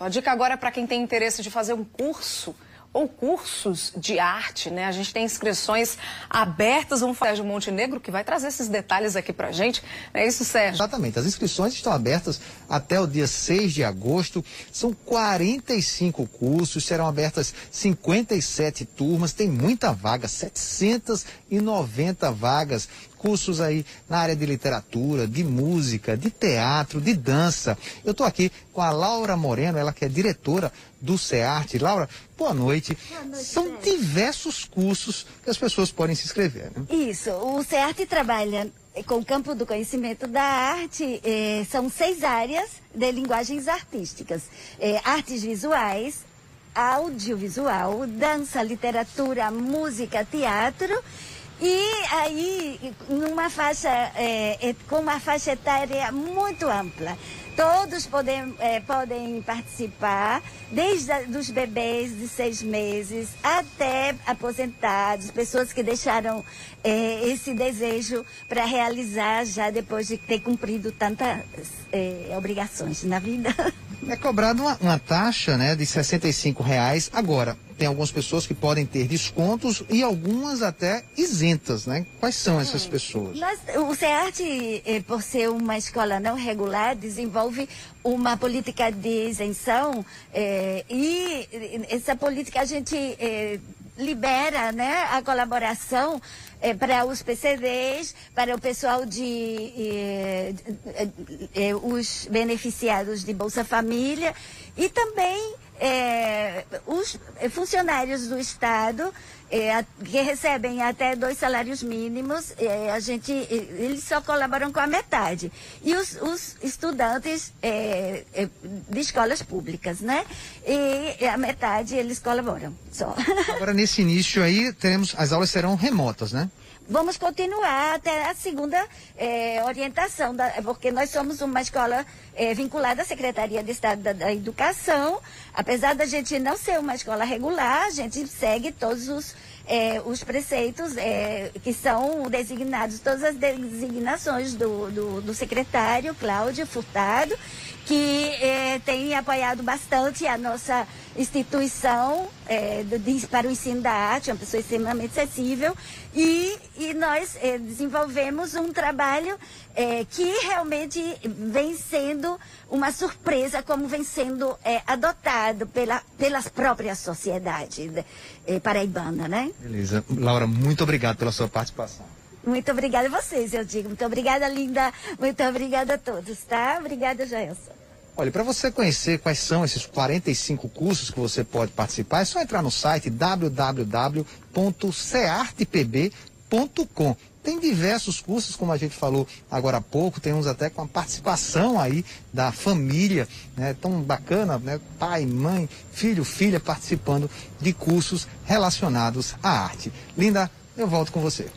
A dica agora é para quem tem interesse de fazer um curso ou cursos de arte, né? A gente tem inscrições abertas, vamos falar de Montenegro, que vai trazer esses detalhes aqui pra gente. É isso, Sérgio? Exatamente. As inscrições estão abertas até o dia 6 de agosto. São 45 cursos, serão abertas 57 turmas, tem muita vaga, 790 vagas cursos aí na área de literatura, de música, de teatro, de dança. Eu estou aqui com a Laura Moreno, ela que é diretora do CEARTE. Laura, boa noite. Boa noite São Sérgio. diversos cursos que as pessoas podem se inscrever. Né? Isso, o CEARTE trabalha com o campo do conhecimento da arte, eh, são seis áreas de linguagens artísticas. Eh, artes visuais, audiovisual, dança, literatura, música, teatro. E aí, numa faixa, eh, eh, com uma faixa etária muito ampla. Todos podem, eh, podem participar, desde a, dos bebês de seis meses até aposentados, pessoas que deixaram eh, esse desejo para realizar já depois de ter cumprido tantas eh, obrigações na vida. É cobrada uma, uma taxa né, de 65 reais. Agora, tem algumas pessoas que podem ter descontos e algumas até isentas, né? Quais são essas pessoas? Nós, o CEARTE, eh, por ser uma escola não regular, desenvolve uma política de isenção eh, e essa política a gente eh, libera né, a colaboração eh, para os PCDs, para o pessoal de eh, eh, eh, os beneficiados de Bolsa Família e também eh, os funcionários do Estado a- que recebem até dois salários mínimos, eh, a gente, eles só colaboram com a metade. E os, os estudantes eh, eh, de escolas públicas, né? E a metade eles colaboram só. Agora, nesse início aí, teremos, as aulas serão remotas, né? Vamos continuar até a segunda eh, orientação, da- porque nós somos uma escola eh, vinculada à Secretaria de Estado da, da Educação. Apesar da gente não ser uma escola regular, a gente segue todos os, eh, os preceitos eh, que são designados, todas as designações do, do, do secretário Cláudio Furtado, que eh, tem apoiado bastante a nossa instituição eh, do- de- para o ensino da arte, uma pessoa extremamente acessível, e, e nós eh, desenvolvemos um trabalho eh, que realmente vem sendo uma surpresa, como vem sendo adotado pela, pelas próprias sociedades paraibana, né? Beleza. Laura, muito obrigado pela sua participação. Muito obrigada a vocês, eu digo. Muito obrigada, Linda. Muito obrigada a todos, tá? Obrigada, Jaelson. Olha, para você conhecer quais são esses 45 cursos que você pode participar, é só entrar no site Tem diversos cursos, como a gente falou agora há pouco, tem uns até com a participação aí da família, né? Tão bacana, né? Pai, mãe, filho, filha participando de cursos relacionados à arte. Linda, eu volto com você.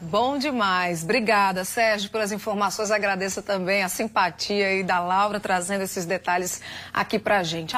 Bom demais. Obrigada, Sérgio, pelas informações. Agradeço também a simpatia aí da Laura trazendo esses detalhes aqui pra gente.